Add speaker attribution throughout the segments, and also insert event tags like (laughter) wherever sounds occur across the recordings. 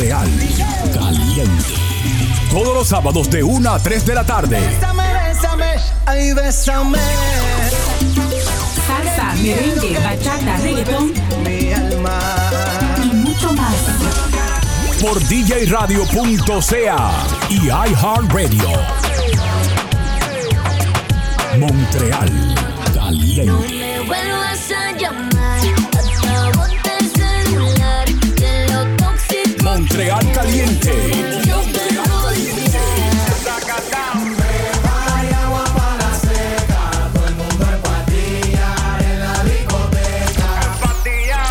Speaker 1: Montreal. Caliente. Todos los sábados de 1 a 3 de la tarde.
Speaker 2: Bésame, bésame, ay, bésame.
Speaker 3: Salsa, merengue, bachata, reggaetón
Speaker 2: Mi alma.
Speaker 3: y mucho más.
Speaker 1: Por djradio.ca y iHeartRadio. Montreal. Caliente. Montreal Caliente.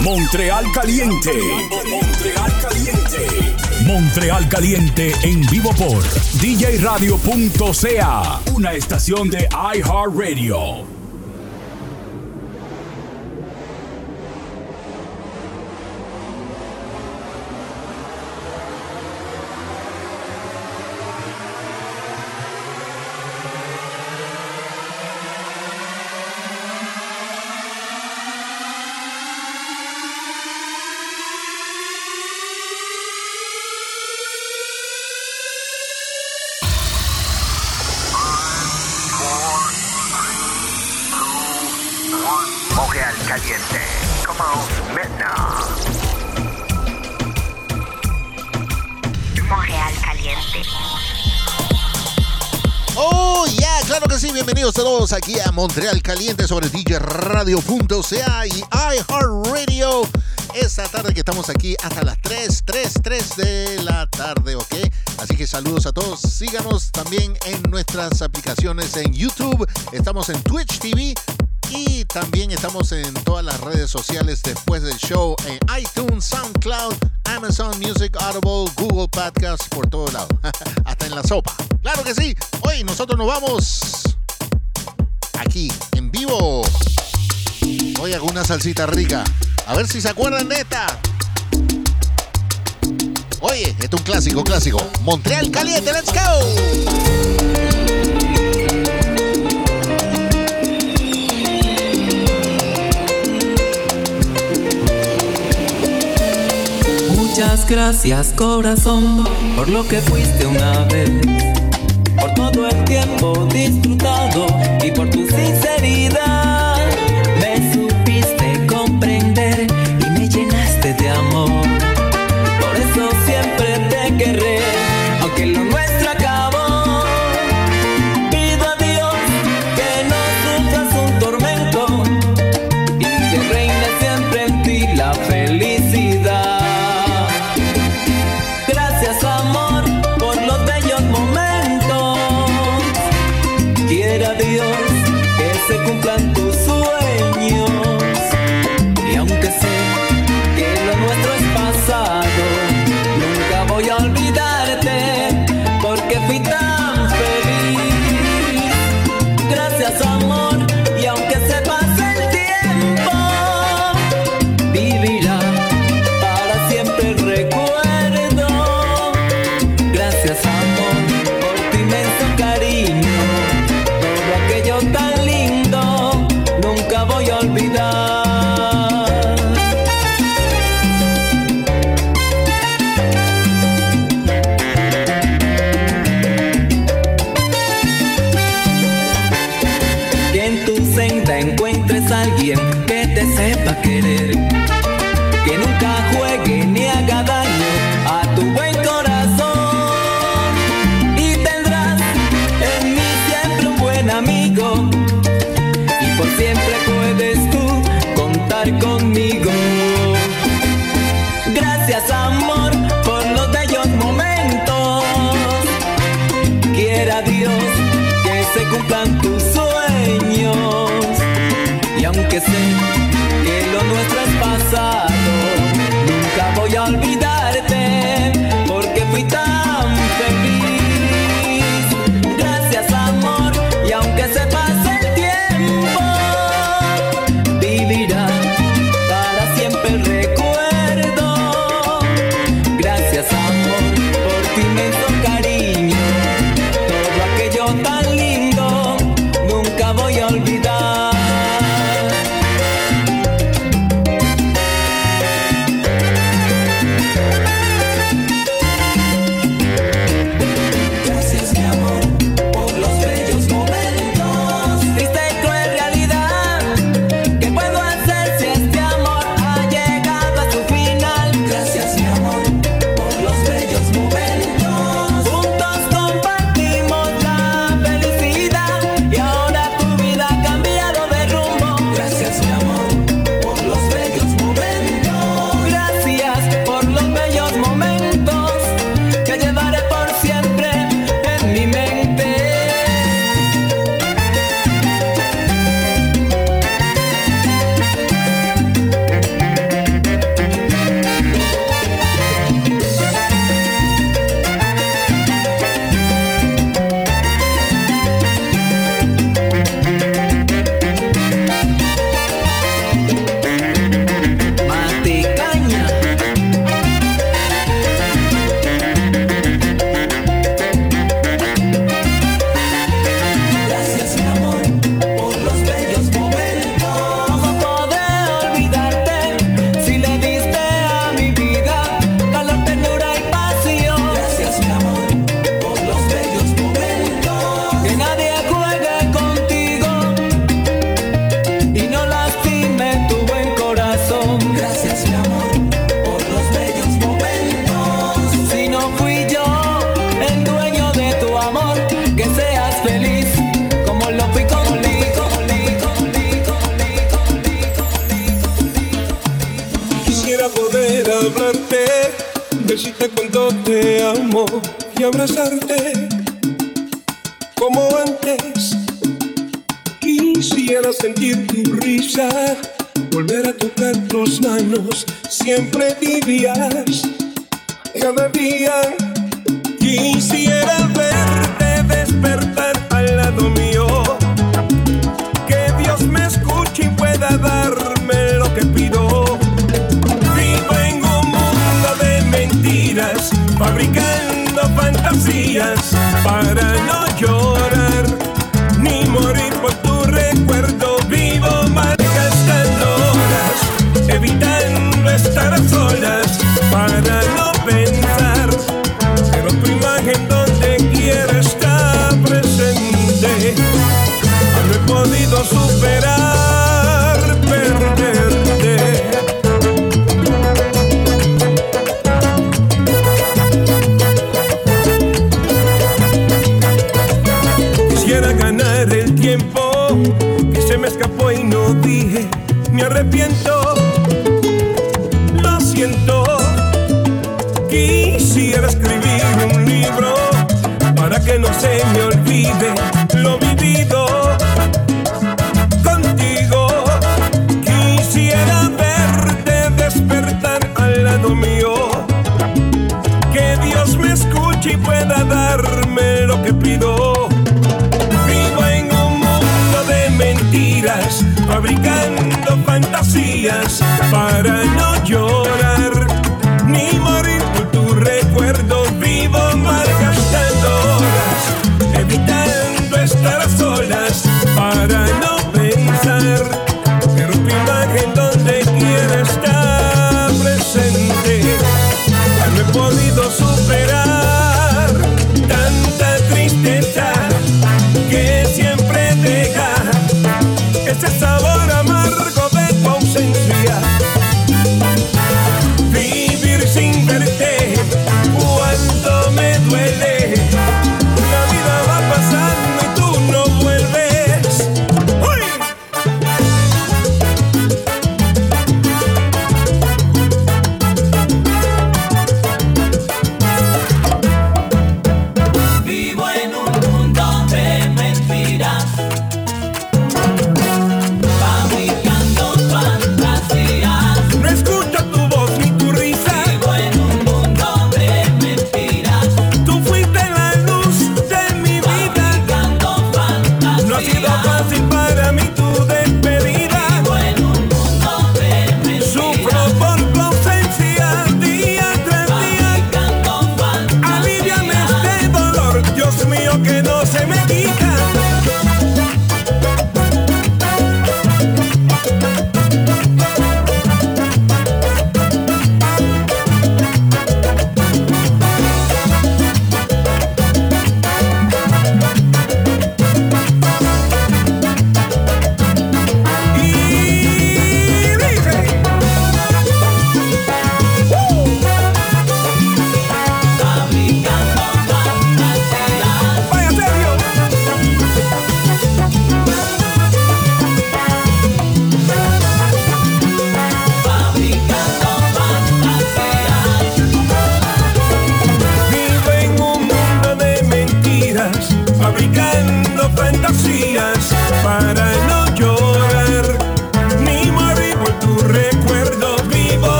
Speaker 1: Montreal Caliente. Montreal Caliente. Montreal Caliente en vivo por djradio.ca. Una estación de iHeartRadio.
Speaker 4: Aquí a Montreal Caliente sobre DJRadio.ca y iHeartRadio. Esta tarde que estamos aquí hasta las 3, 3, 3 de la tarde, ¿ok? Así que saludos a todos. Síganos también en nuestras aplicaciones en YouTube. Estamos en Twitch TV. Y también estamos en todas las redes sociales después del show en iTunes, SoundCloud, Amazon Music, Audible, Google Podcasts, por todo lado. (laughs) Hasta en la sopa. Claro que sí. Hoy nosotros nos vamos aquí en vivo. Hoy hago una salsita rica. A ver si se acuerdan de esta. Oye, este es un clásico, clásico. Montreal caliente, let's go.
Speaker 5: Muchas gracias corazón por lo que fuiste una vez, por todo el tiempo disfrutado y por tu sinceridad. Encuentres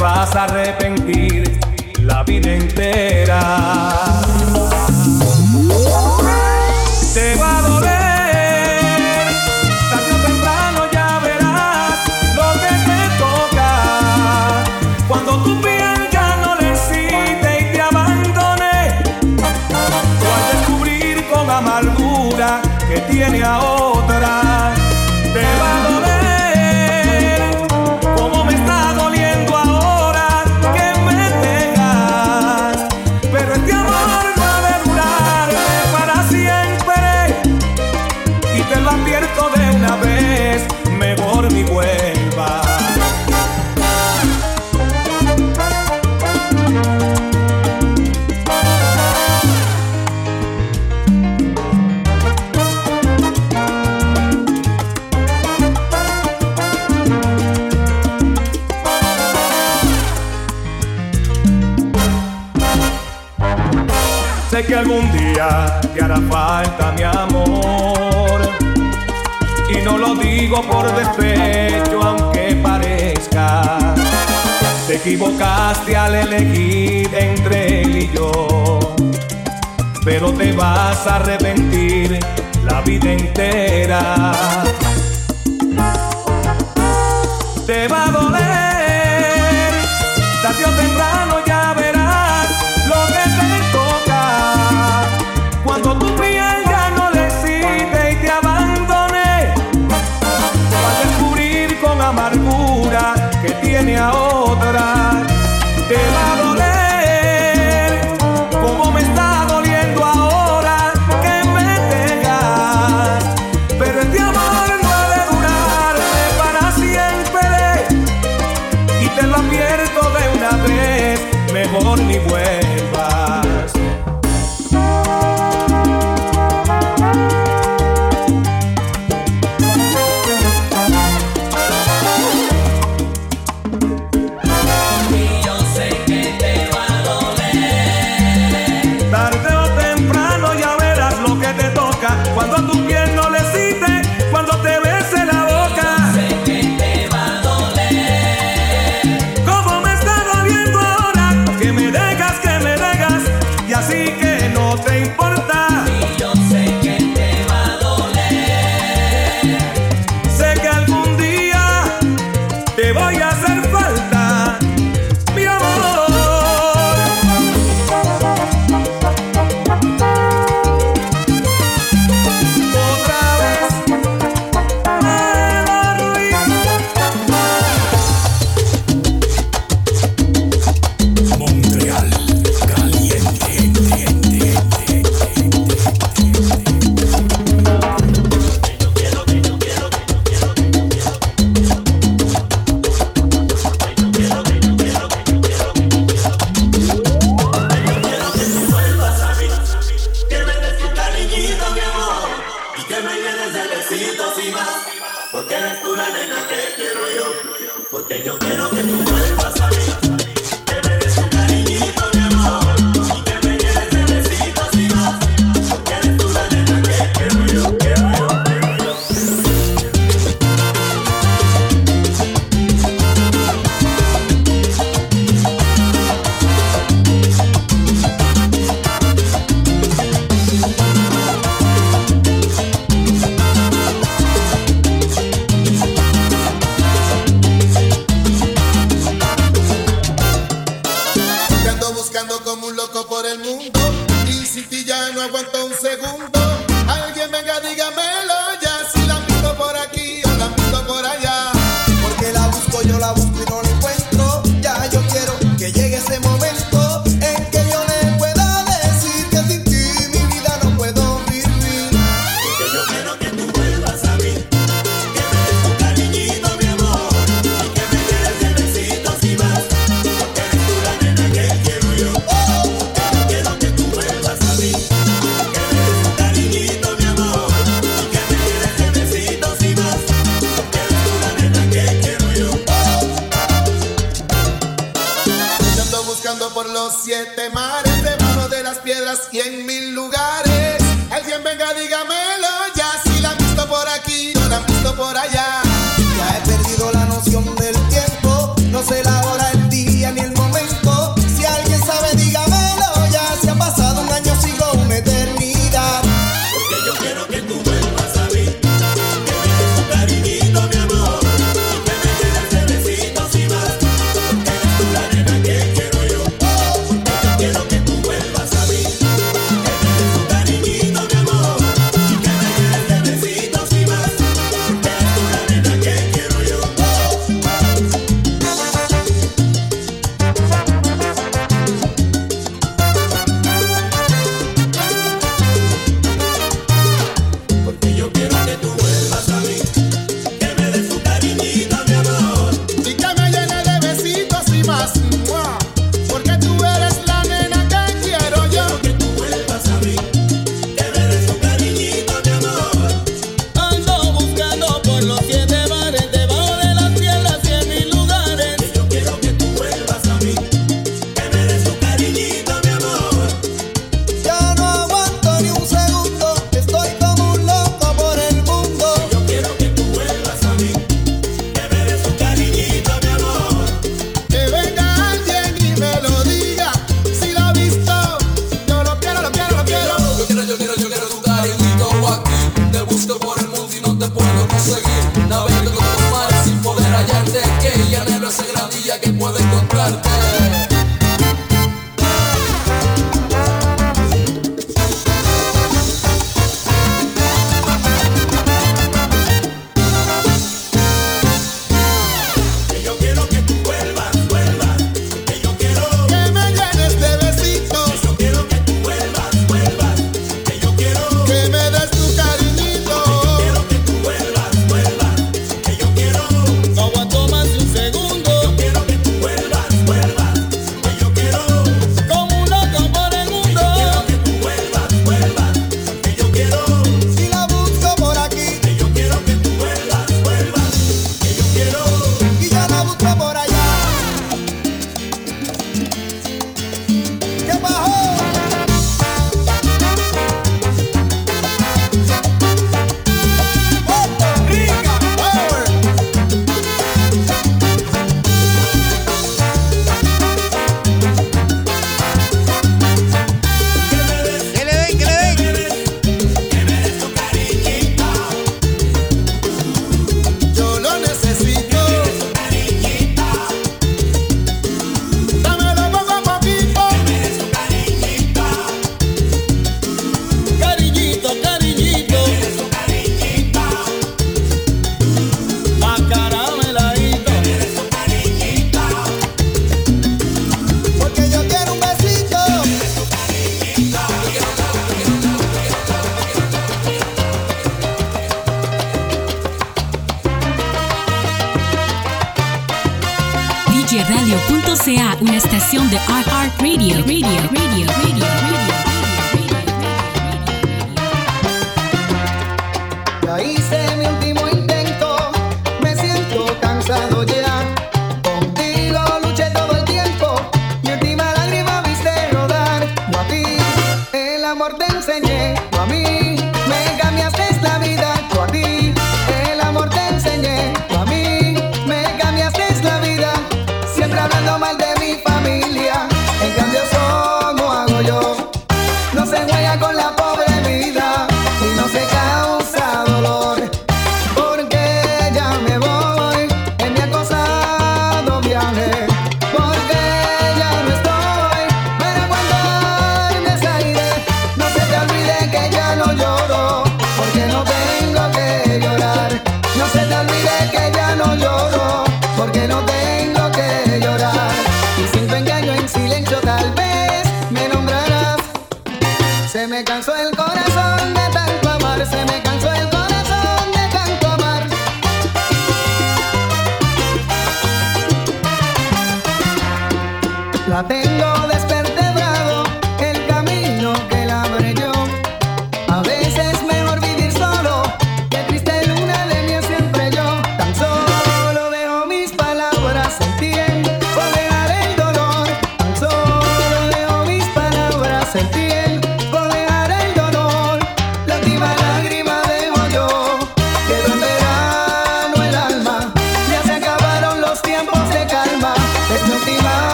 Speaker 6: vas a arrepentir la vida entera. Te va a doler Y no lo digo por despecho, aunque parezca. Te equivocaste al elegir entre él y yo. Pero te vas a arrepentir la vida entera.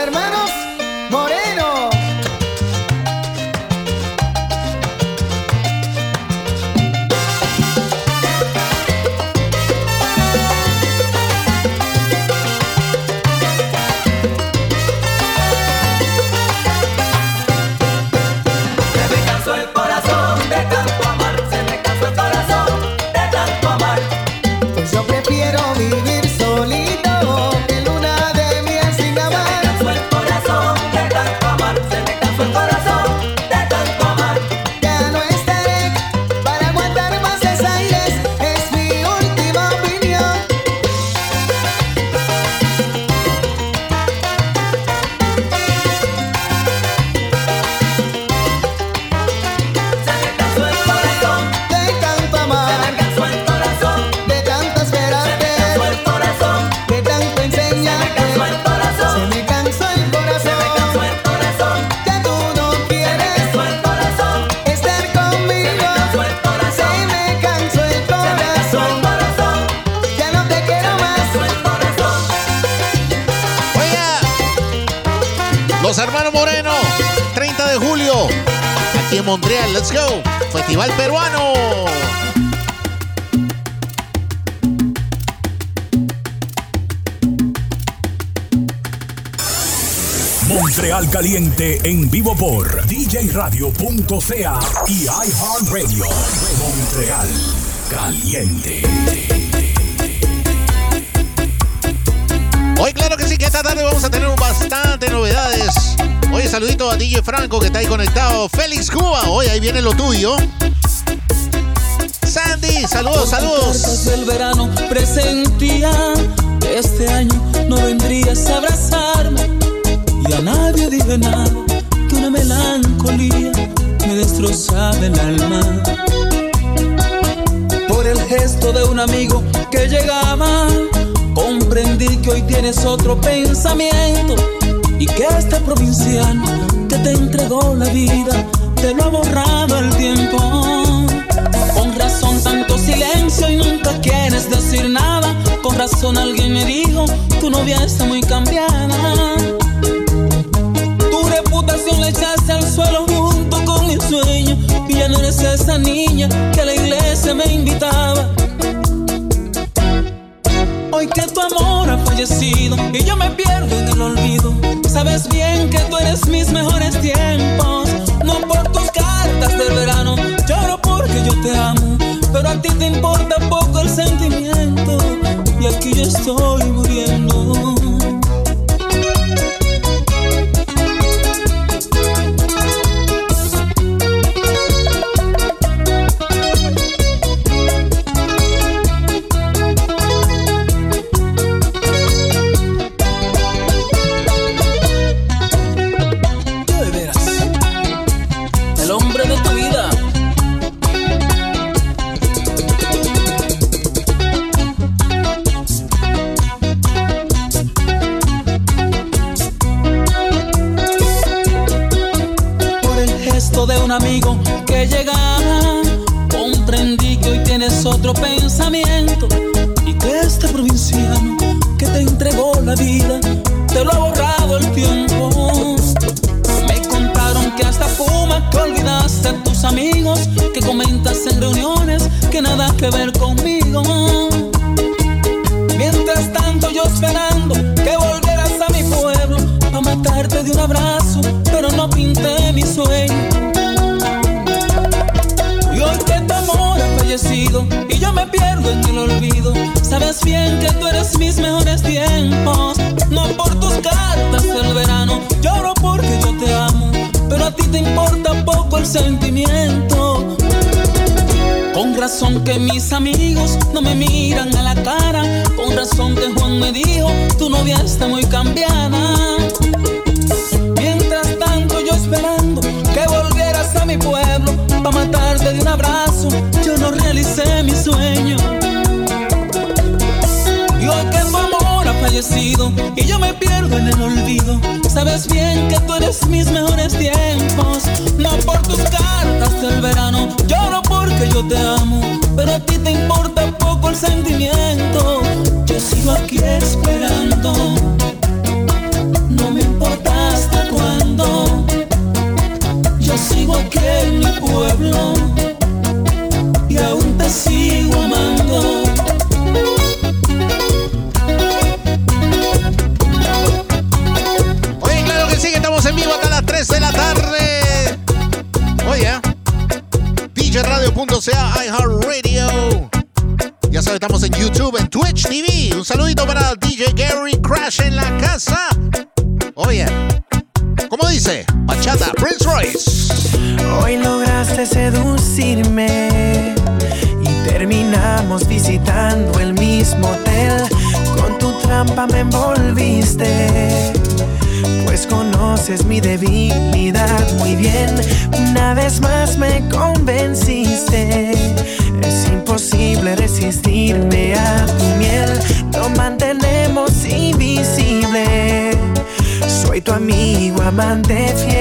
Speaker 7: Hermanos
Speaker 4: En
Speaker 1: vivo por djradio.ca y iHeartRadio. Montreal Caliente.
Speaker 4: Hoy claro que sí, que esta tarde vamos a tener bastante novedades. Oye, saludito a DJ Franco que está ahí conectado. Félix Cuba, hoy ahí viene lo tuyo. Sandy, saludos, saludos.
Speaker 8: Del verano presentía que este año no vendrías a abrazarme y a nadie dije nada que una melancolía me destrozaba el alma por el gesto de un amigo que llegaba comprendí que hoy tienes otro pensamiento y que este provinciano que te entregó la vida te lo ha borrado el tiempo con razón tanto silencio y nunca quieres decir nada. Con razón alguien me dijo, tu novia está muy cambiada. Echaste al suelo junto con mi sueño. Y ya no eres esa niña que a la iglesia me invitaba. Hoy que tu amor ha fallecido y yo me pierdo en el olvido. Sabes bien que tú eres mis mejores tiempos. No por tus cartas del verano, lloro porque yo te amo. Pero a ti te importa poco el sentimiento. Y aquí yo estoy muriendo. Que ver conmigo. Mientras tanto yo esperando que volvieras a mi pueblo a matarte de un abrazo, pero no pinté mi sueño. Y hoy que tu amor ha fallecido y yo me pierdo en el olvido. Sabes bien que tú eres mis mejores tiempos. No por tus cartas del verano, lloro porque yo te amo. Pero a ti te importa poco el sentimiento. Razón que mis amigos no me miran a la cara. Con razón que Juan me dijo, tu novia está muy cambiada. Mientras tanto yo esperando que volvieras a mi pueblo para matarte de un abrazo, yo no realicé mi sueño. Y hoy que tu amor ha fallecido y yo me pierdo en el olvido, sabes bien que tú eres mis mejores tiempos. No por tus cartas del verano, lloro porque yo te amo, pero a ti te importa poco el sentimiento. Yo sigo aquí esperando. No me importa hasta cuándo. Yo sigo aquí en mi pueblo y aún te sigo
Speaker 4: saludito para DJ Gary Crash en la
Speaker 9: amigo,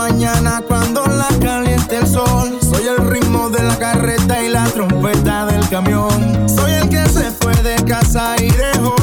Speaker 2: mañana
Speaker 9: cuando la caliente el sol. Soy el ritmo de la carreta y la trompeta del camión. Soy el que se fue de casa y dejó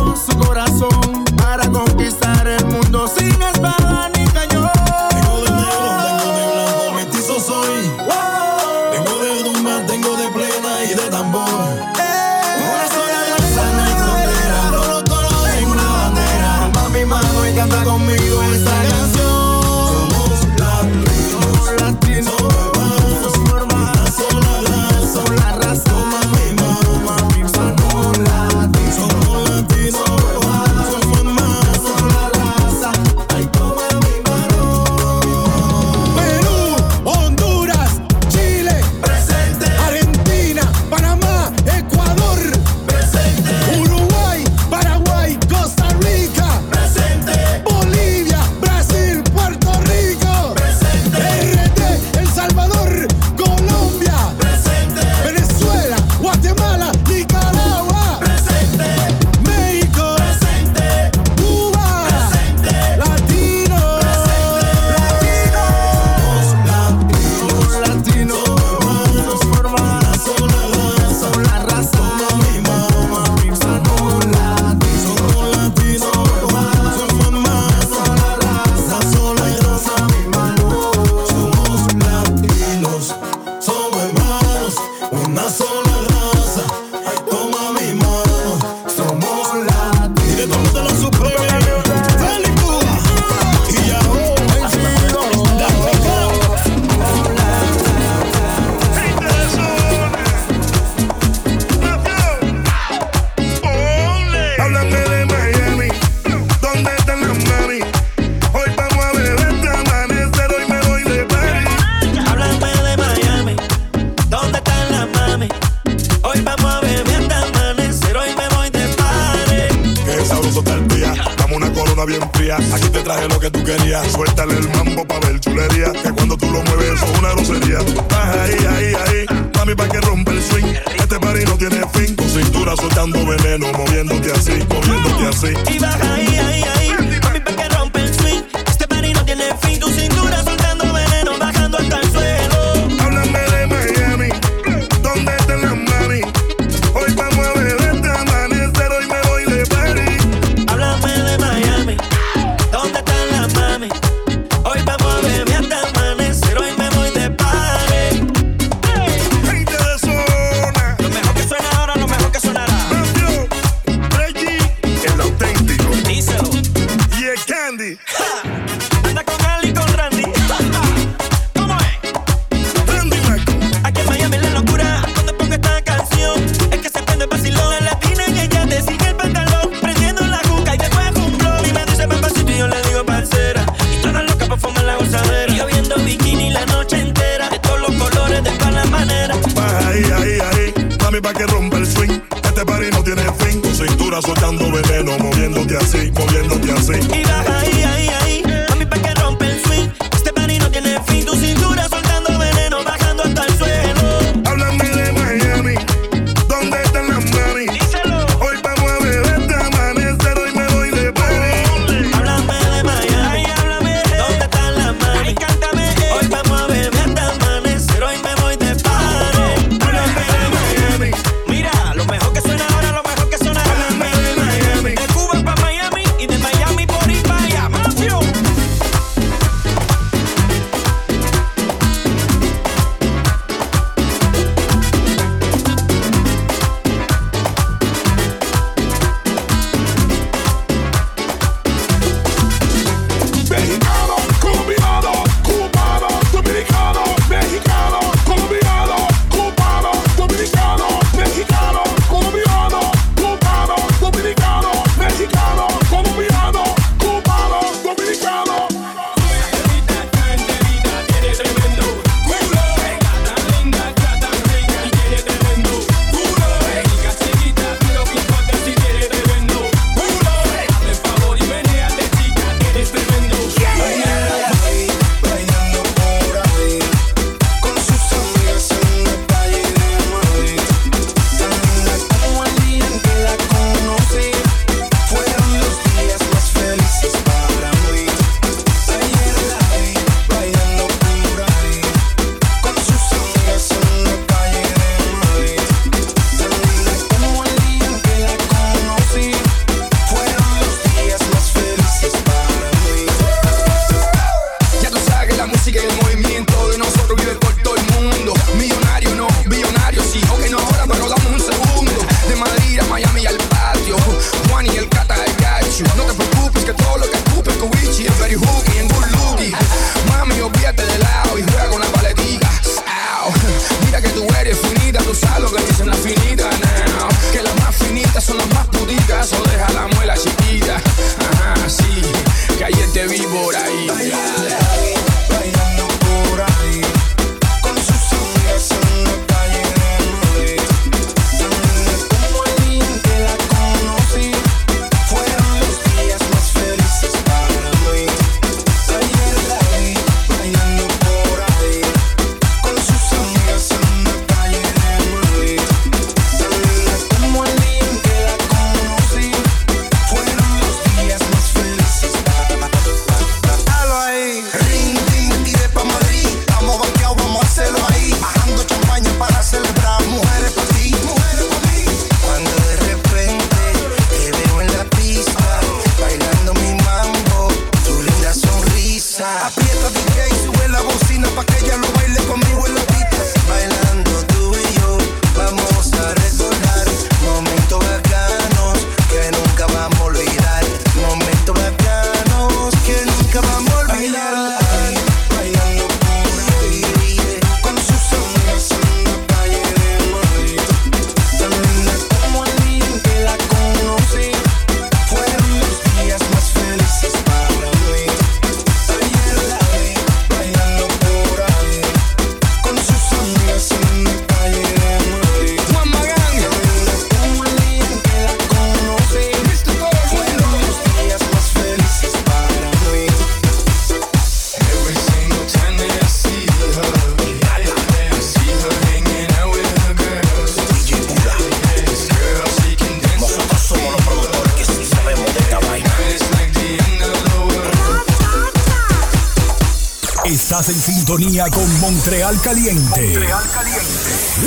Speaker 9: con
Speaker 1: Montreal Caliente.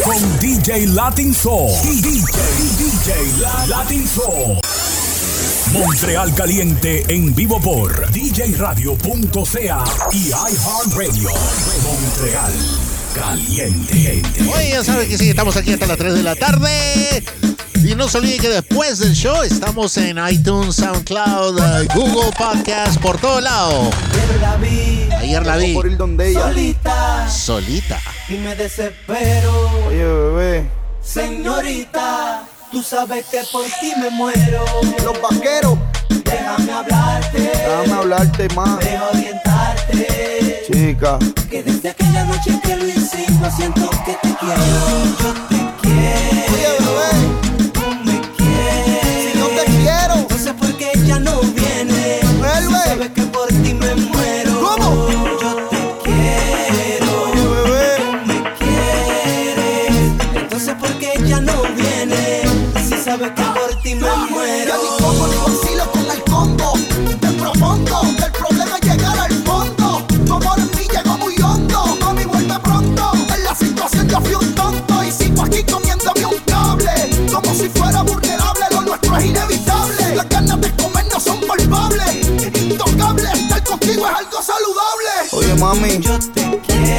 Speaker 1: Con DJ Latin Soul. DJ, DJ La- Latin Soul. Montreal Caliente en vivo por djradio.ca y iHeartRadio. Montreal Caliente.
Speaker 4: Oye, ya saben que sí, estamos aquí hasta las 3 de la tarde. Y no se olviden que después del show estamos en iTunes, SoundCloud, eh, Google Podcast, por todo lado.
Speaker 10: la vi.
Speaker 4: Ayer la vi.
Speaker 10: Por ir donde ella. Solita.
Speaker 4: Solita.
Speaker 10: Y me desespero.
Speaker 11: Oye, bebé.
Speaker 10: Señorita, tú sabes que por ti me muero.
Speaker 11: Los vaqueros.
Speaker 10: Déjame hablarte.
Speaker 11: Déjame hablarte más.
Speaker 10: Deja orientarte.
Speaker 11: Chica.
Speaker 10: Que desde aquella noche que lo hicimos siento que te quiero. Yo te quiero.
Speaker 11: Oye, bebé.
Speaker 10: Por qué ella no viene.
Speaker 11: Vuelve.
Speaker 10: Sabes que por ti me muero.
Speaker 7: Saludable.
Speaker 11: Oye, mami.
Speaker 10: Yo te quiero.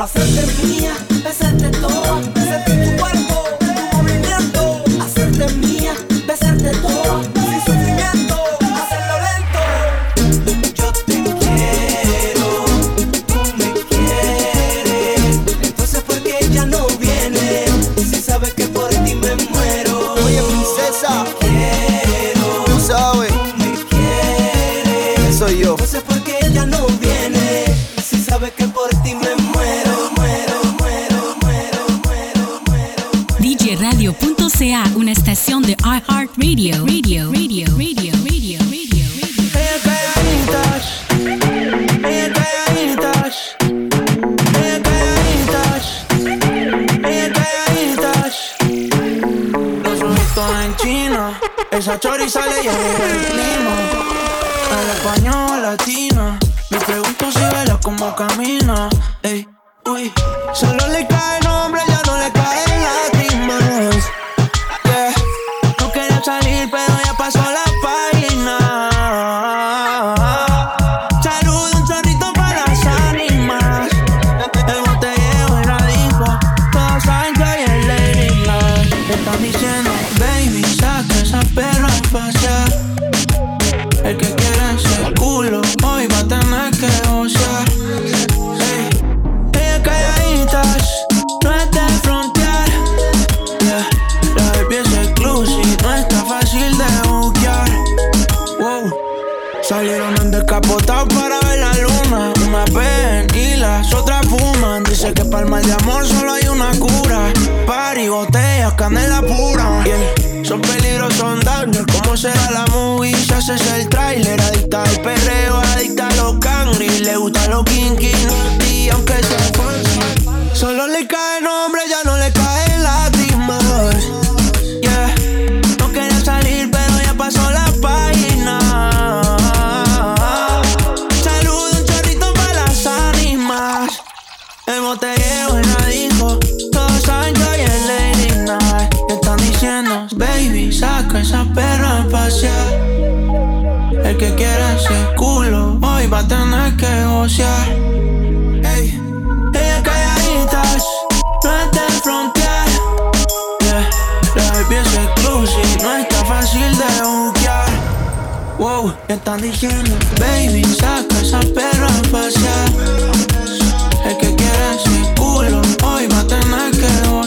Speaker 10: Pero sempre minha. Descapotado para ver la luna. Una ven y las otras fuman. Dice que para el mal de amor solo hay una cura. Party, botellas, canela pura. Yeah, son peligros, son daños. ¿Cómo será la movie? Si haces el trailer, adicta al perreo, adicta a los cangri. Le gusta los kinky, aunque sea falso. Solo le cae nombre, ya no le caen esa perra a pasear. El que quiera ese culo, hoy va a tener que gocear. Ey, ellas calladitas, no es de frontear. Yeah, la baby es exclusive, no está fácil de buquear. Wow,
Speaker 12: Están diciendo, baby, saca esa perra a pasear. El que quiere ese culo, hoy va a tener que negociar.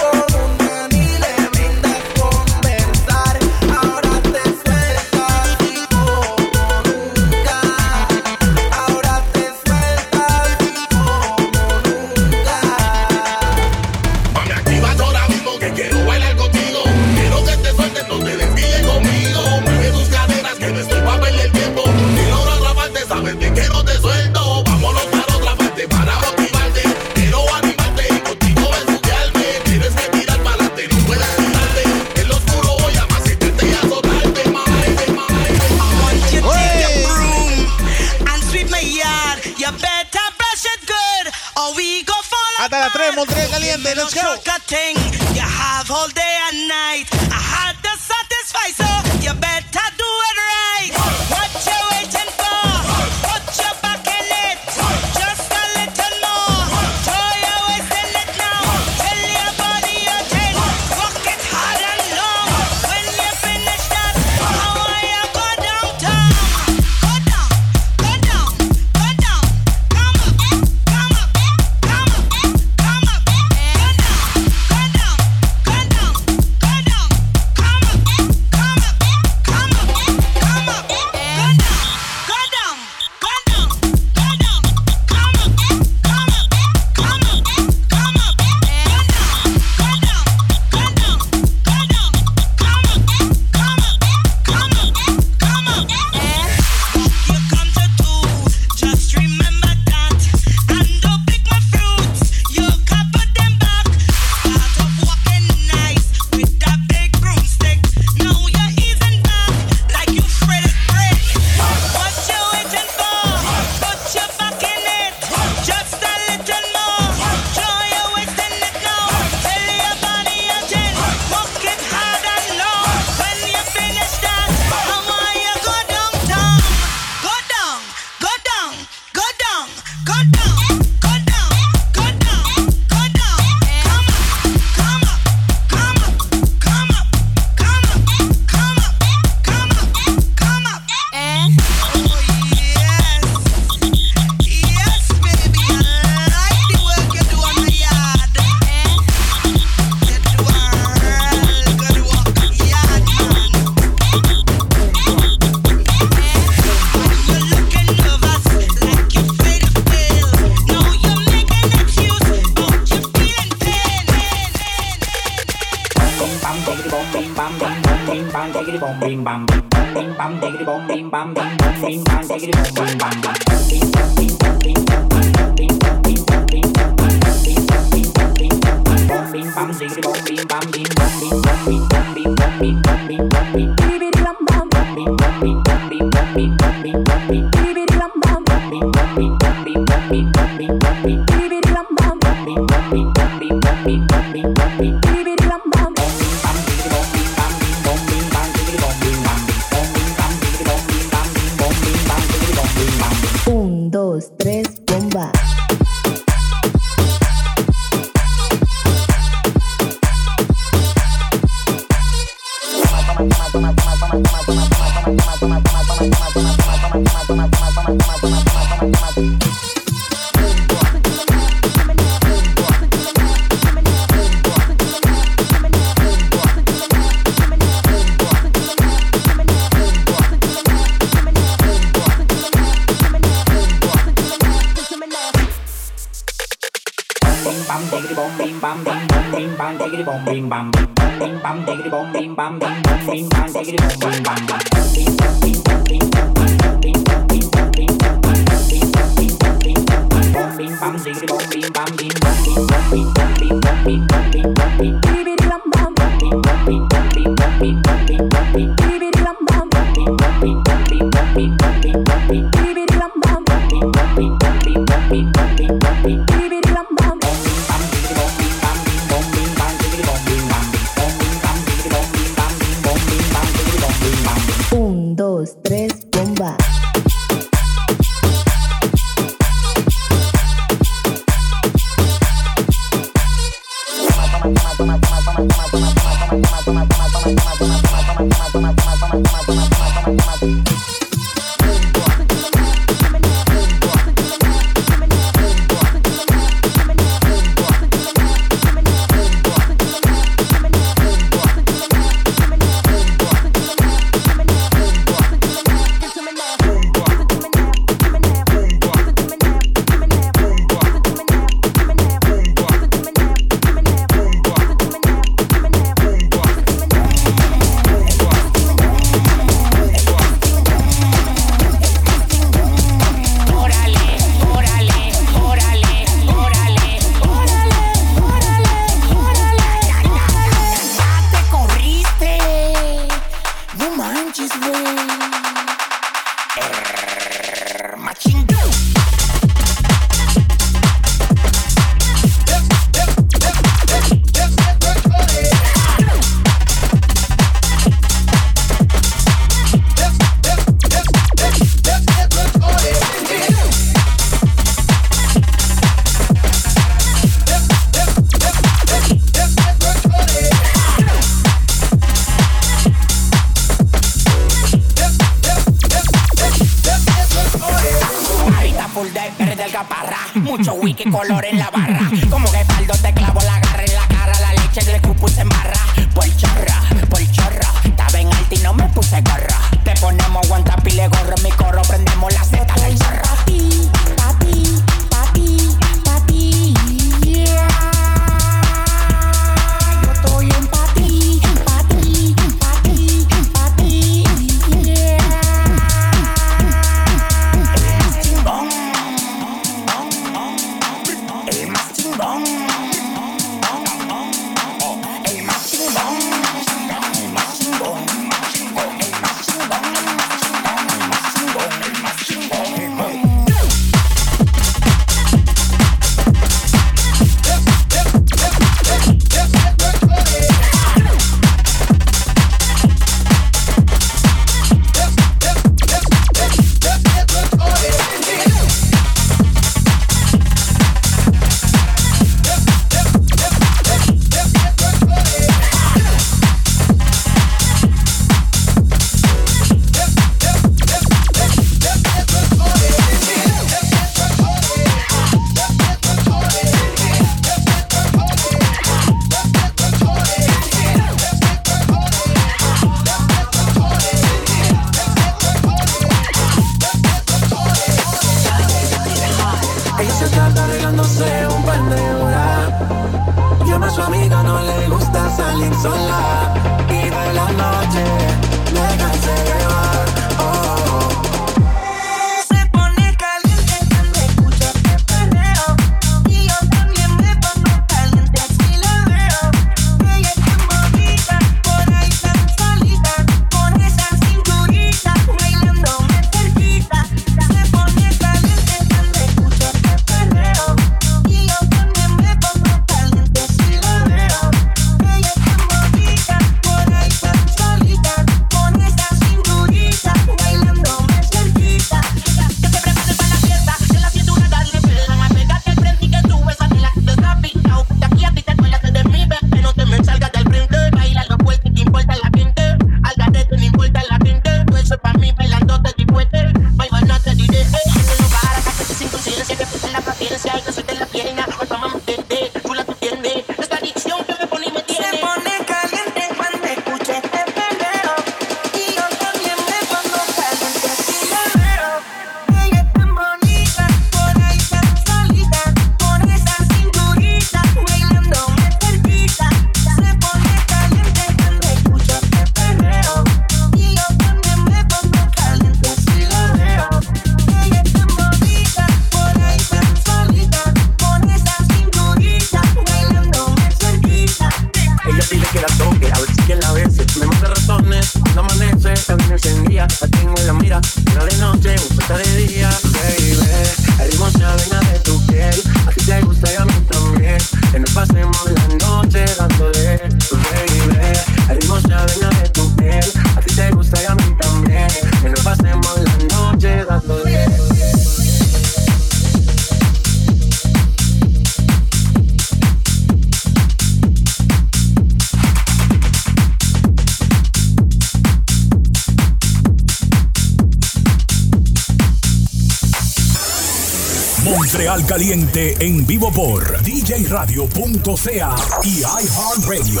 Speaker 13: caliente
Speaker 14: en
Speaker 1: vivo por djradio.ca y iHeartRadio.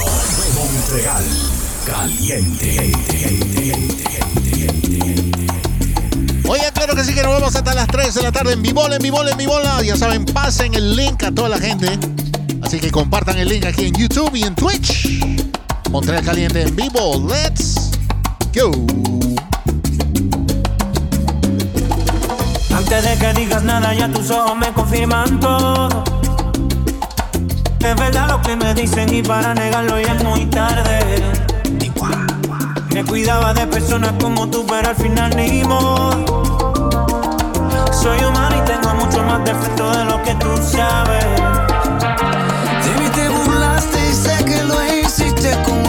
Speaker 1: Montreal caliente.
Speaker 4: Oye, claro que sí que nos vamos hasta las 3 de la tarde en Vivola, en Vivola, en Vivola. Ya saben, pasen el link a toda la gente. Así que compartan el link aquí en YouTube y en Twitch. Montreal Caliente en vivo. Let's go.
Speaker 10: Antes de que digas nada, ya tus ojos me confirman todo. Es verdad lo que me dicen y para negarlo ya es muy tarde. Me cuidaba de personas como tú, pero al final ni modo. Soy humano y tengo mucho más defecto de lo que tú sabes.
Speaker 15: De mí te burlaste y sé que lo hiciste con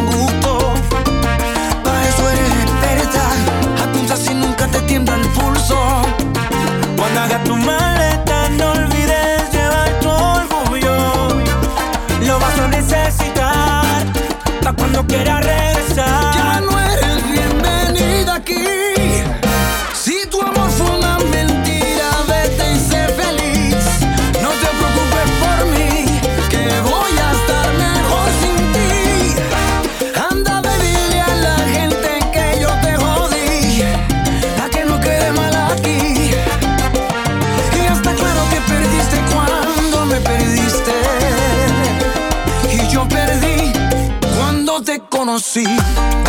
Speaker 10: Paga tu maleta, no olvides llevar tu orgullo. Lo vas a necesitar, pa' cuando quieras regresar.
Speaker 7: Ya see.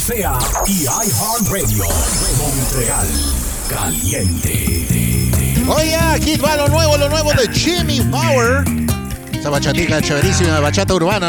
Speaker 7: Fea y
Speaker 1: iHeartRadio. Montreal Caliente.
Speaker 16: Oye, aquí va lo nuevo, lo nuevo de Jimmy Power. Esa bachatica chéverísima, bachata urbana.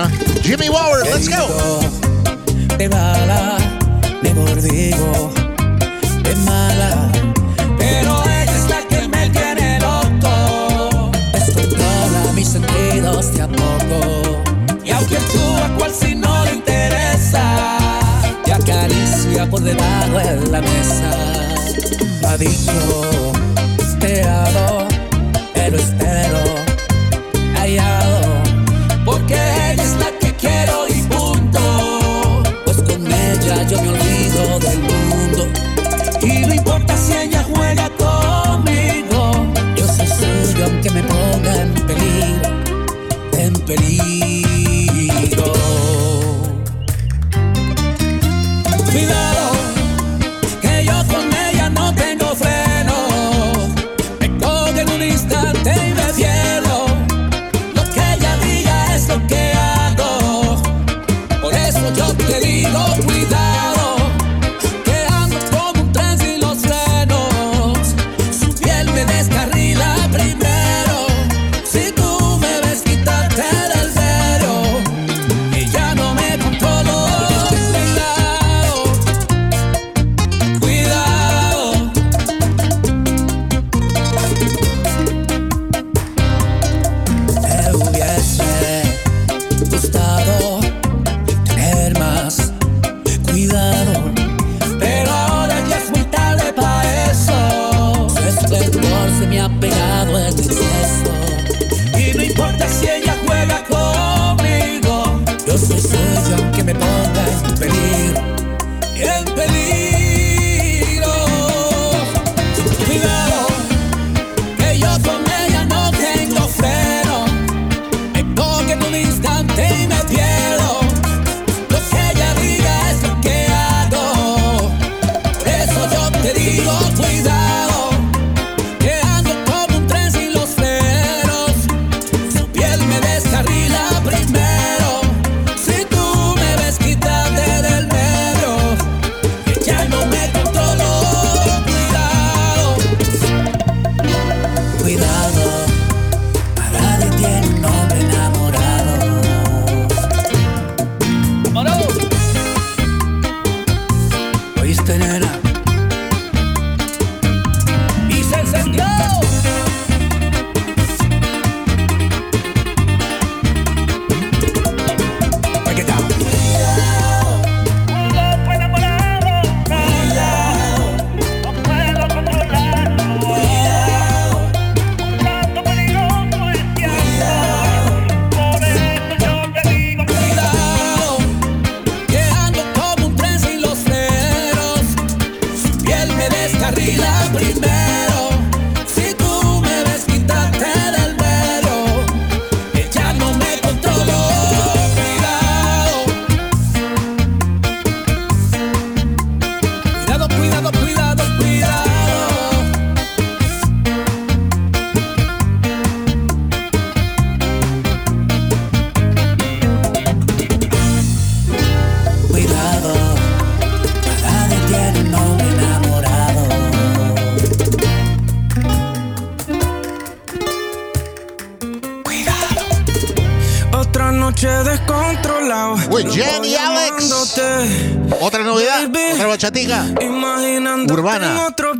Speaker 10: Imaginando
Speaker 4: Urbana.
Speaker 10: En otros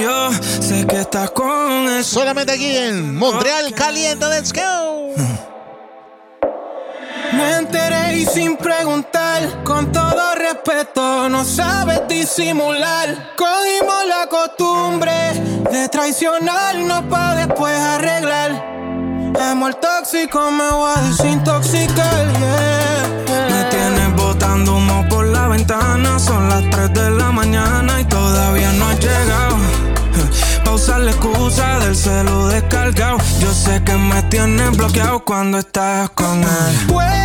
Speaker 10: yo sé que estás con eso.
Speaker 4: Solamente aquí en Montreal Caliente, let's go.
Speaker 17: Me enteré y sin preguntar, con todo respeto, no sabes disimular. Cogimos la costumbre de traicionarnos para después arreglar. Amor tóxico me voy a desintoxicar, yeah.
Speaker 10: Son las 3 de la mañana y todavía no ha llegado. (laughs) Pausa la excusa del celu descargado. Yo sé que me tienes bloqueado cuando estás con él.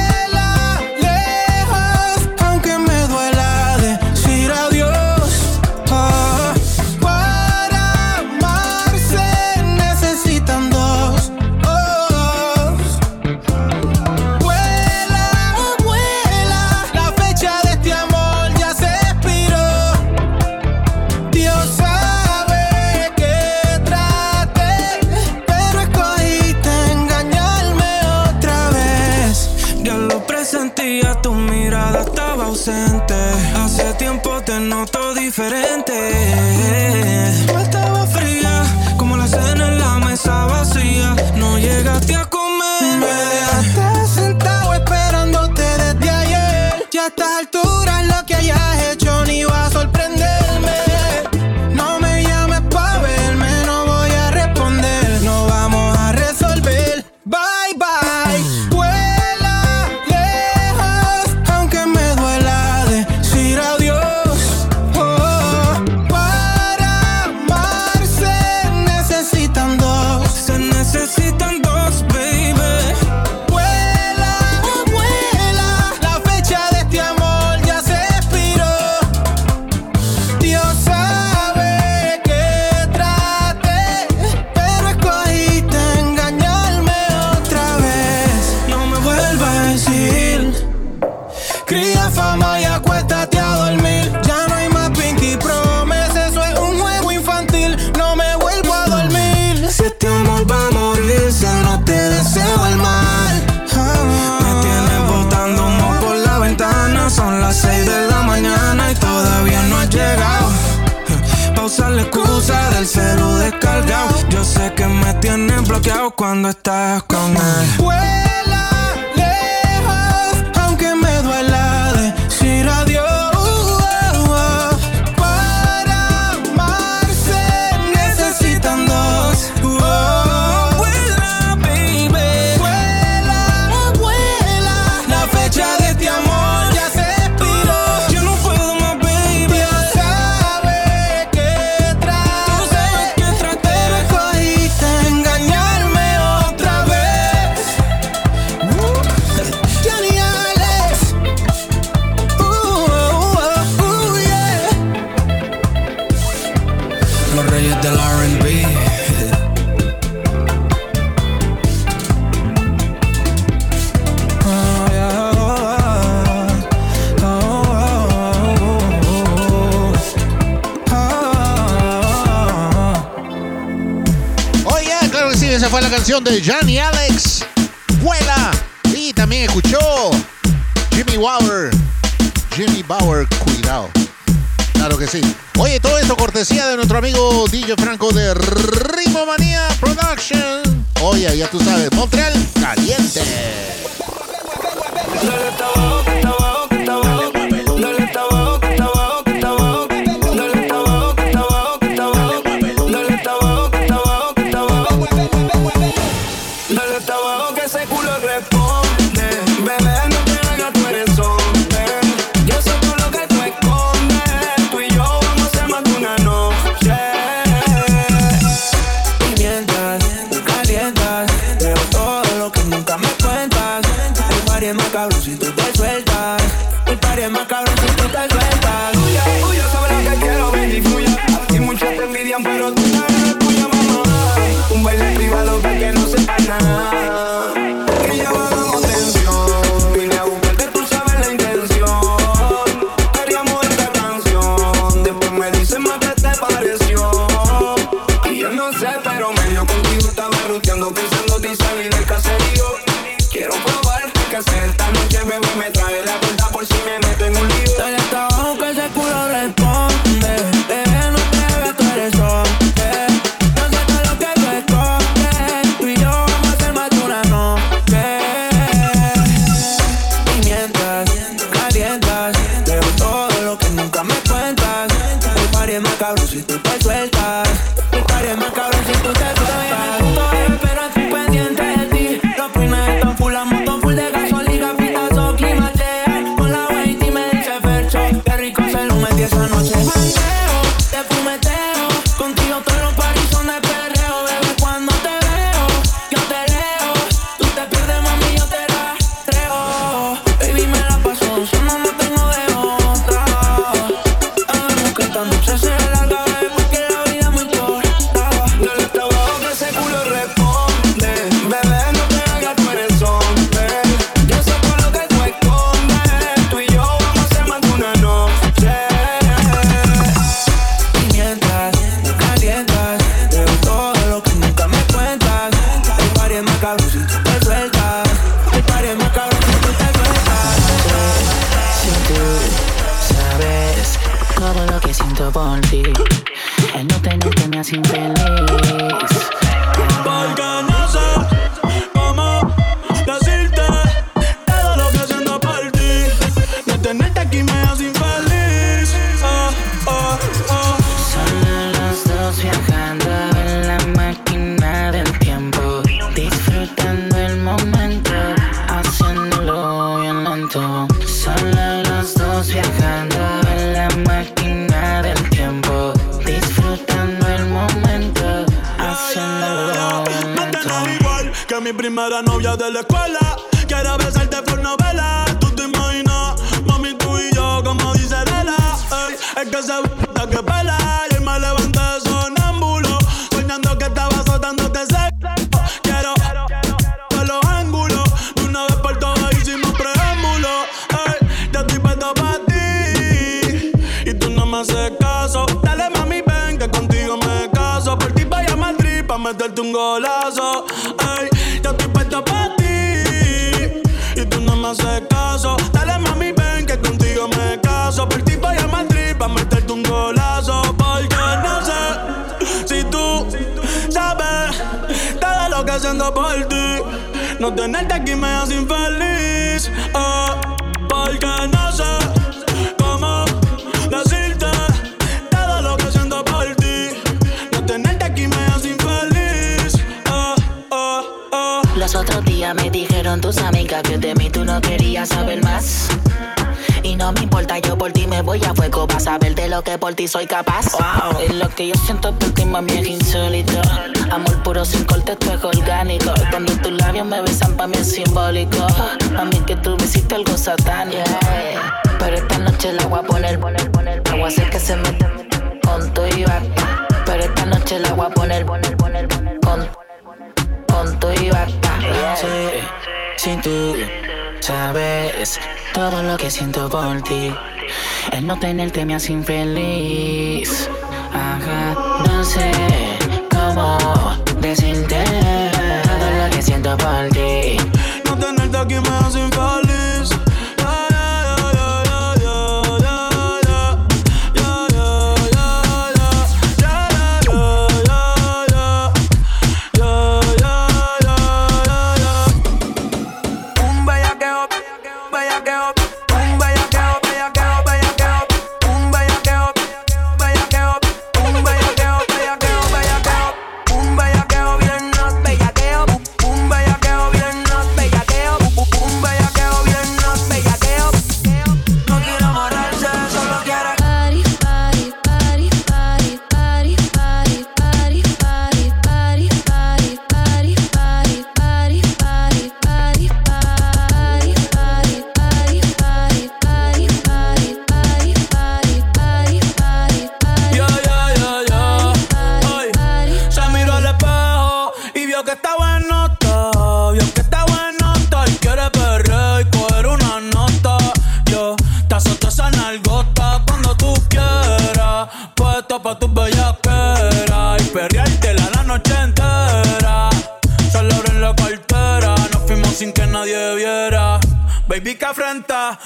Speaker 18: Tenerte me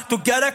Speaker 10: to get a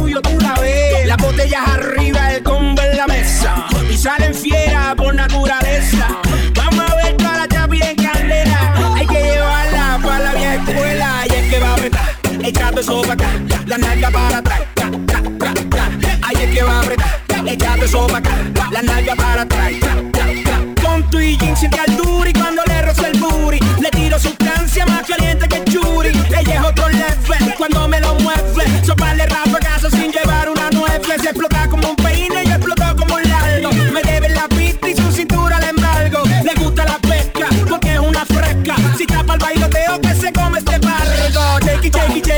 Speaker 19: salen fieras por naturaleza. Vamos a ver toda la chapi en candela. Hay que llevarla para la vieja escuela. Y es que va a apretar, echando eso acá, la nalga para atrás. Ay, es que va a apretar, echando eso acá, la nalga para atrás. Con tu y jean siente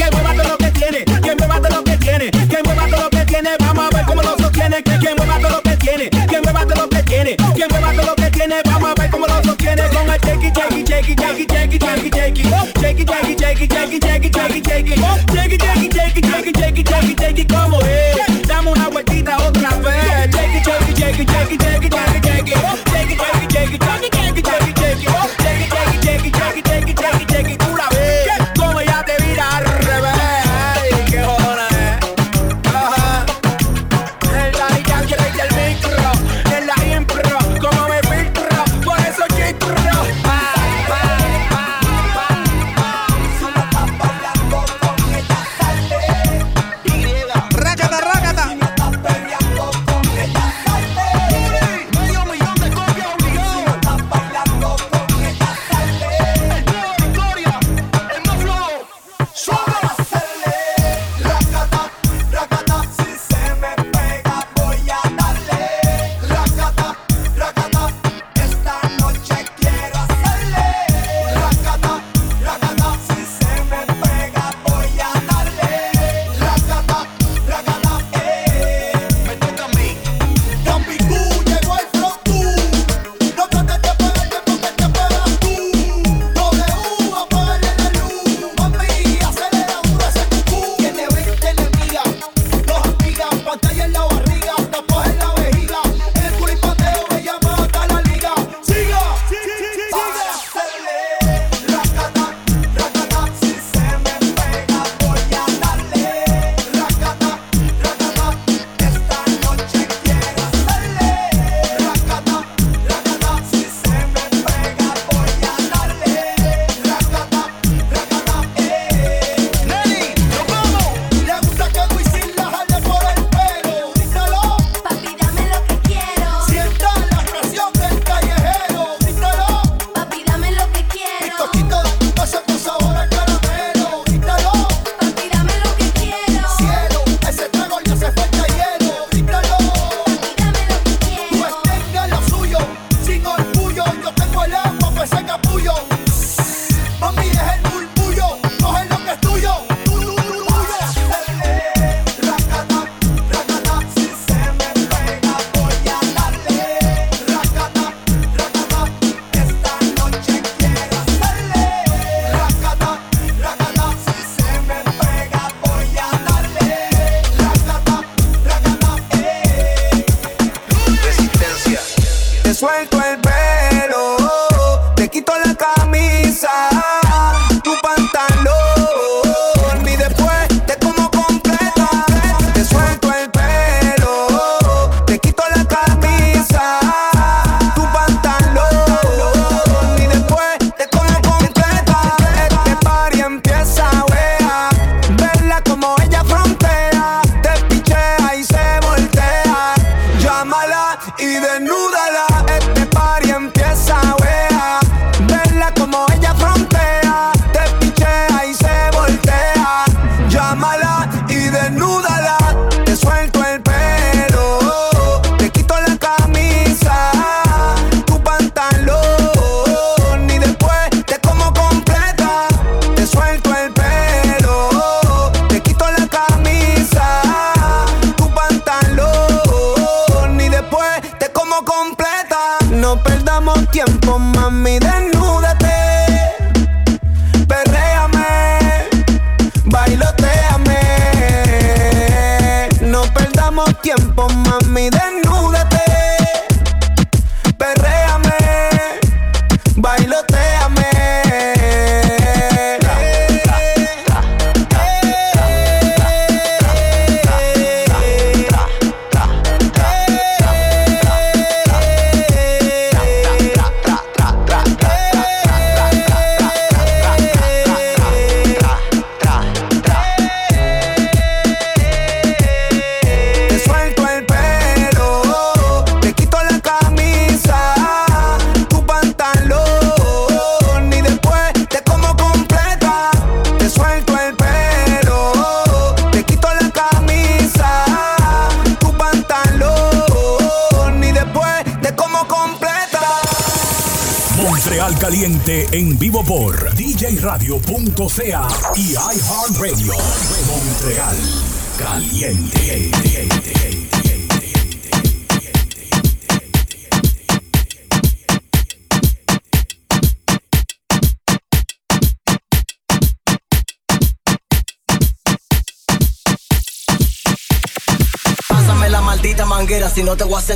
Speaker 19: que
Speaker 2: mueva todo lo que tiene, que mueva todo lo que tiene, que mueva todo lo que tiene, vamos a ver cómo lo sostiene, que, todo lo que tiene, todo lo que tiene, todo lo que tiene, vamos a ver cómo lo sostiene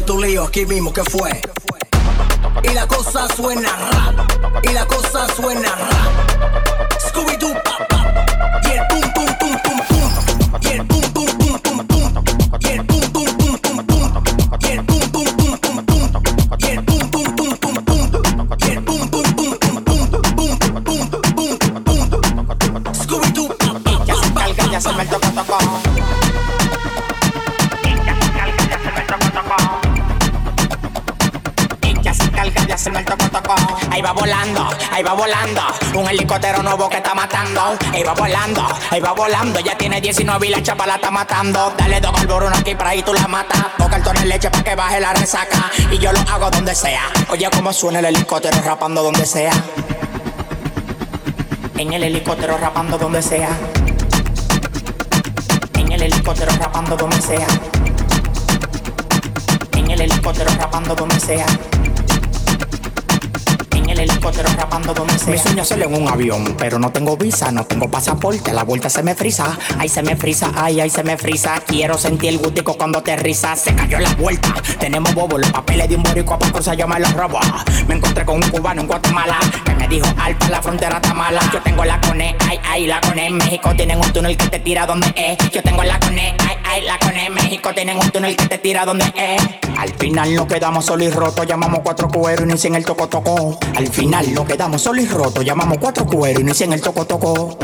Speaker 20: tu
Speaker 21: lío aquí mismo, ¿qué fue?
Speaker 22: Ahí va volando, ahí va volando. Un helicóptero nuevo que está matando. Ahí va volando, ahí va volando. Ya tiene 19 y la chapa la está matando. Dale dos al aquí para ahí tú la matas. Dos cartones de leche para que baje la resaca. Y yo lo hago donde sea. Oye, cómo suena el helicóptero rapando donde sea. En el helicóptero rapando donde sea. En el helicóptero rapando donde sea. En el helicóptero rapando donde sea. Helicóptero rapando donde sea. Mi sueño es en un avión, pero no tengo visa, no tengo pasaporte. La vuelta se me frisa, ay se me frisa, ay ay se me frisa. Quiero sentir el gustico cuando te risa. Se cayó la vuelta. Tenemos bobo, los papeles de un boricua para cruzar yo me los robo. Me encontré con un cubano en Guatemala que me dijo alta la frontera está mala. Yo tengo la cone, ay ay la cone. México tienen un túnel que te tira donde es. Yo tengo la cone, ay ay la cone. México tienen un túnel que te tira donde es. Al final nos quedamos solo y roto, llamamos cuatro cueros y no hicieron el toco. Al final nos quedamos solo y roto, llamamos cuatro cueros y no hicieron el toco toco.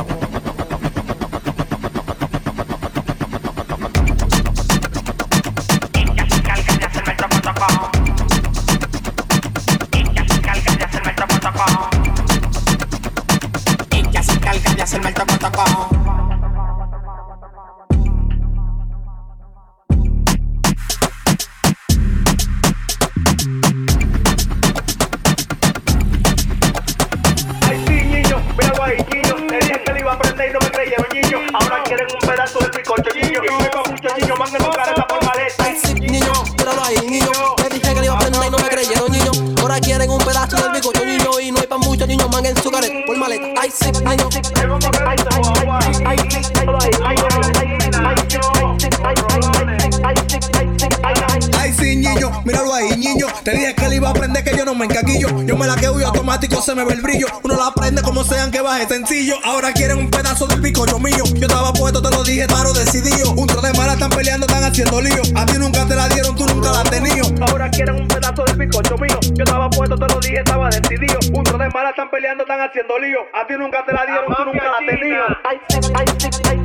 Speaker 22: Se
Speaker 23: me
Speaker 2: ve el brillo. Uno la aprende como sean que baje sencillo. Ahora quieren un pedazo del picocho mío. Yo estaba puesto, te lo dije, claro, decidido. Un tro de mala están peleando, están haciendo lío. A ti nunca te la dieron, tú nunca la has tenido.
Speaker 23: Ahora quieren un pedazo del picocho mío. Yo estaba puesto, te lo dije, estaba decidido. Un tro de mala están peleando, están haciendo lío. A ti nunca te la dieron, tú nunca la has tenido. Ay, sí, ay, sí, ay, sí, ay, ay,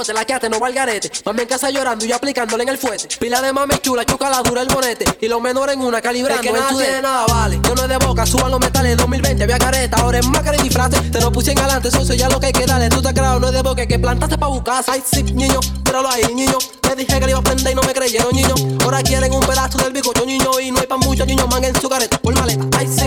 Speaker 23: no,
Speaker 24: te la quedaste, no va al garete. Mami en casa llorando y aplicándole en el fuete. Pila de mami chula, chuca la dura el bonete. Y los menores en una calibrando. Es que nada tiene nada, vale. Yo no es de boca, suban los metales. 2020 había careta, ahora es máscara y disfraces. Te lo puse en galante, socio, ya lo que hay que darle. Tú te creas, no es de boca, que plantaste pa' buscar. Ay, sí, niño, míralo ahí, niño. Te dije que le iba a prender y no me creyeron, niño. Ahora quieren un pedazo del bicocho, niño. Y no hay pa' muchos niños, manguen su careta por maleta. Ay, sí,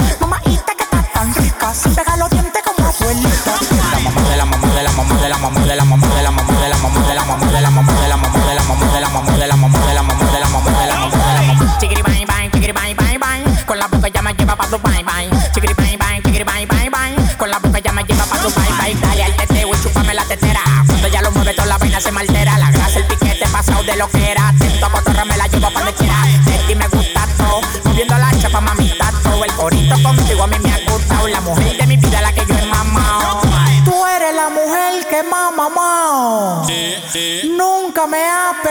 Speaker 22: de lo que era Atento cotorra me la llevo pa' donde quiera ti me gusta todo Moviendo la chapa mamita todo El
Speaker 25: Ahorita contigo a mí me ha gustado la mujer de mi vida, la que yo he mamado.
Speaker 26: Tú eres la mujer que más mamado. Nunca me ha pegado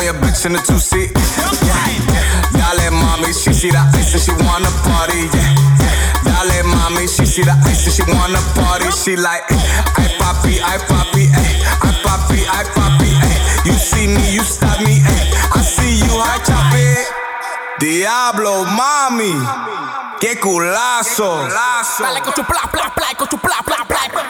Speaker 27: On your bitch in the two seat. Yeah, dale mommy, she see the ice and she wanna party. Yeah, dale mommy, she see the ice and she wanna party. She like, I papi, I papi, ay, I papi, I papi, ay. You see me, you stop me. I see you, I chop it. Diablo, mami, qué culazo.
Speaker 25: Dale con tu pla pla pla con tu pla pla pla.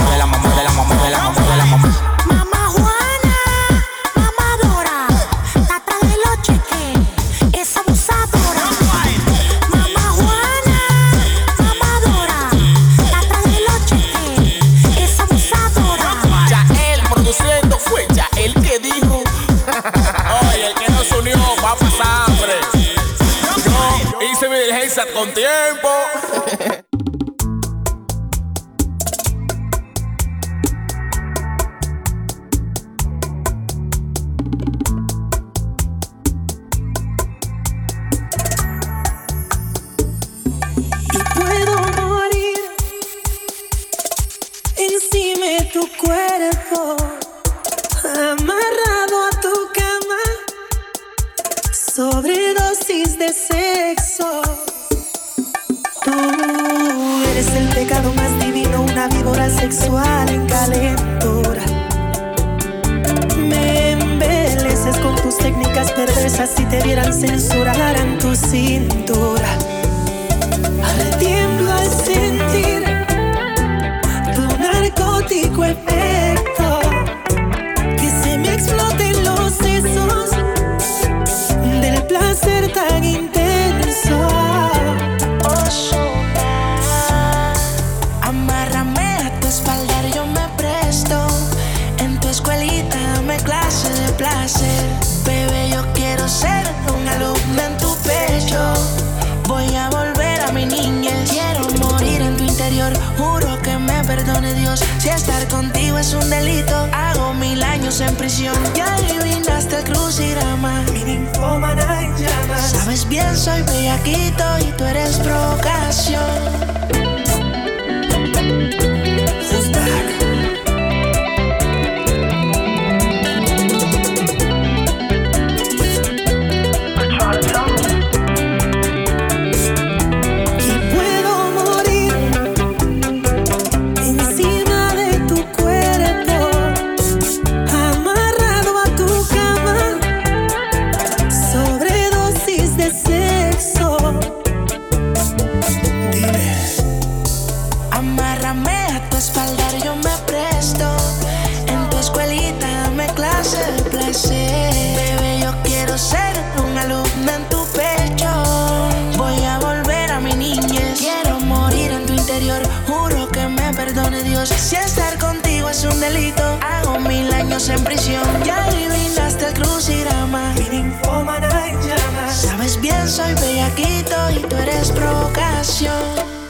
Speaker 25: con tiempo.
Speaker 28: Si
Speaker 26: estar contigo es un delito, hago mil años en prisión. Ya adivinaste el crucigrama. Mi ninfómana en llamas. Sabes bien, soy bellaquito y tú eres provocación.
Speaker 29: años en prisión. Ya adivinaste el crucirama. Sabes bien, soy bellaquito y tú eres provocación.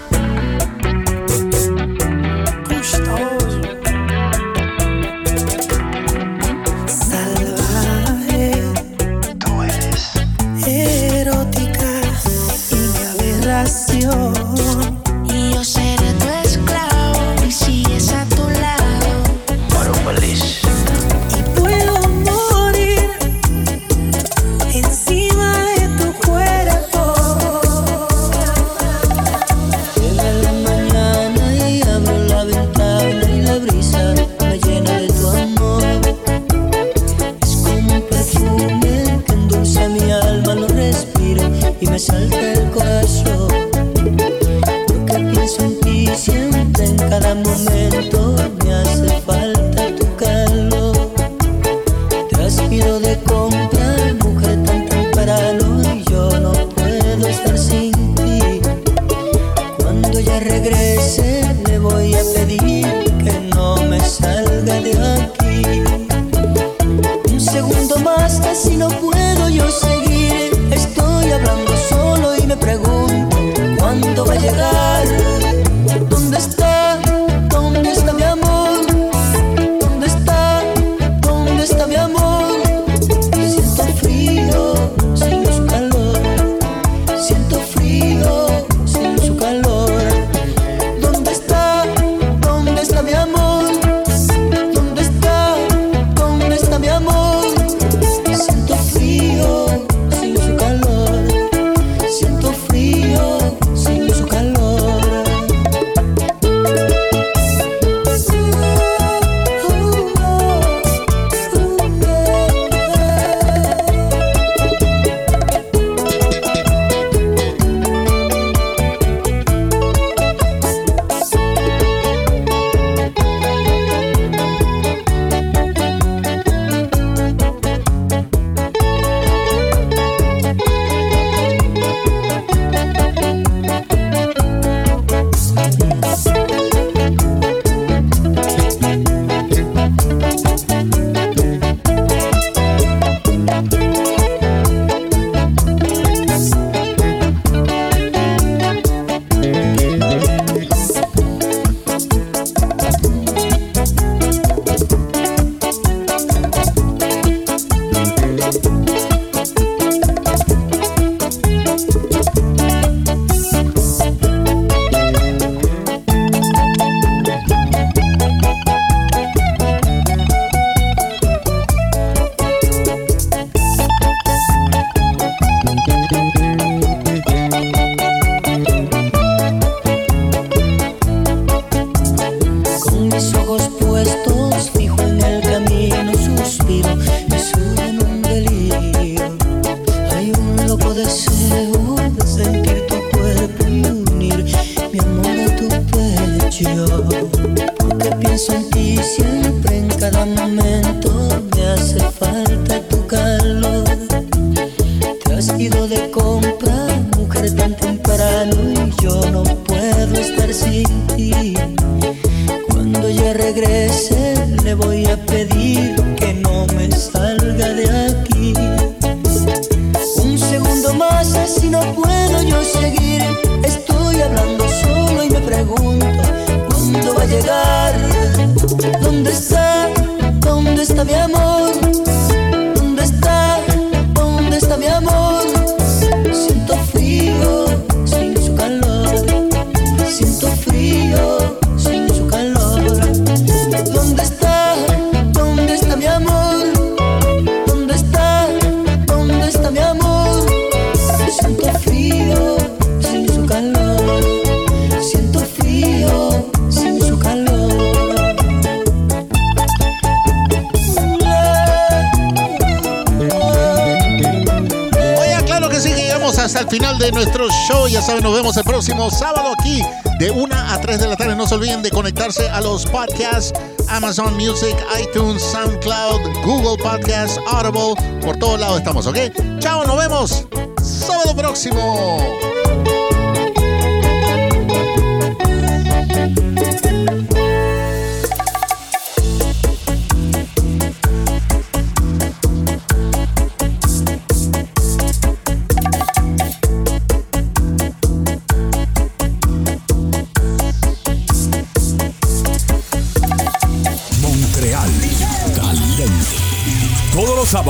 Speaker 4: Amazon Music, iTunes, SoundCloud, Google Podcasts, Audible. Por todos lados estamos, ¿ok? Chao, nos vemos.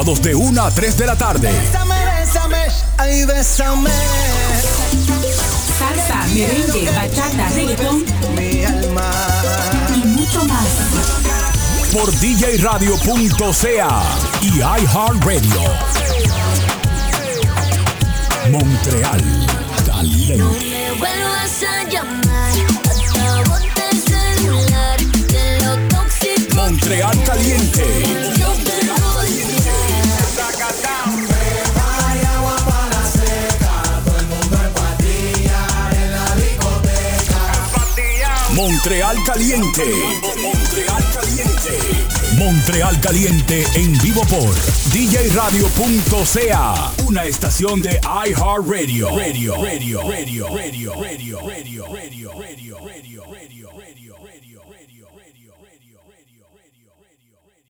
Speaker 1: Sábados de 1 a 3 de la tarde.
Speaker 2: Bésame, bésame, ay, bésame.
Speaker 30: Salsa, merengue, bachata, reggaetón
Speaker 2: Mi alma.
Speaker 30: y mucho más.
Speaker 1: Por djradio.ca y iHeartRadio. Montreal, caliente. Montreal caliente. Montreal caliente. Montreal caliente en vivo por djradio.ca. Una estación de iHeartRadio. Radio, radio, radio, radio, radio,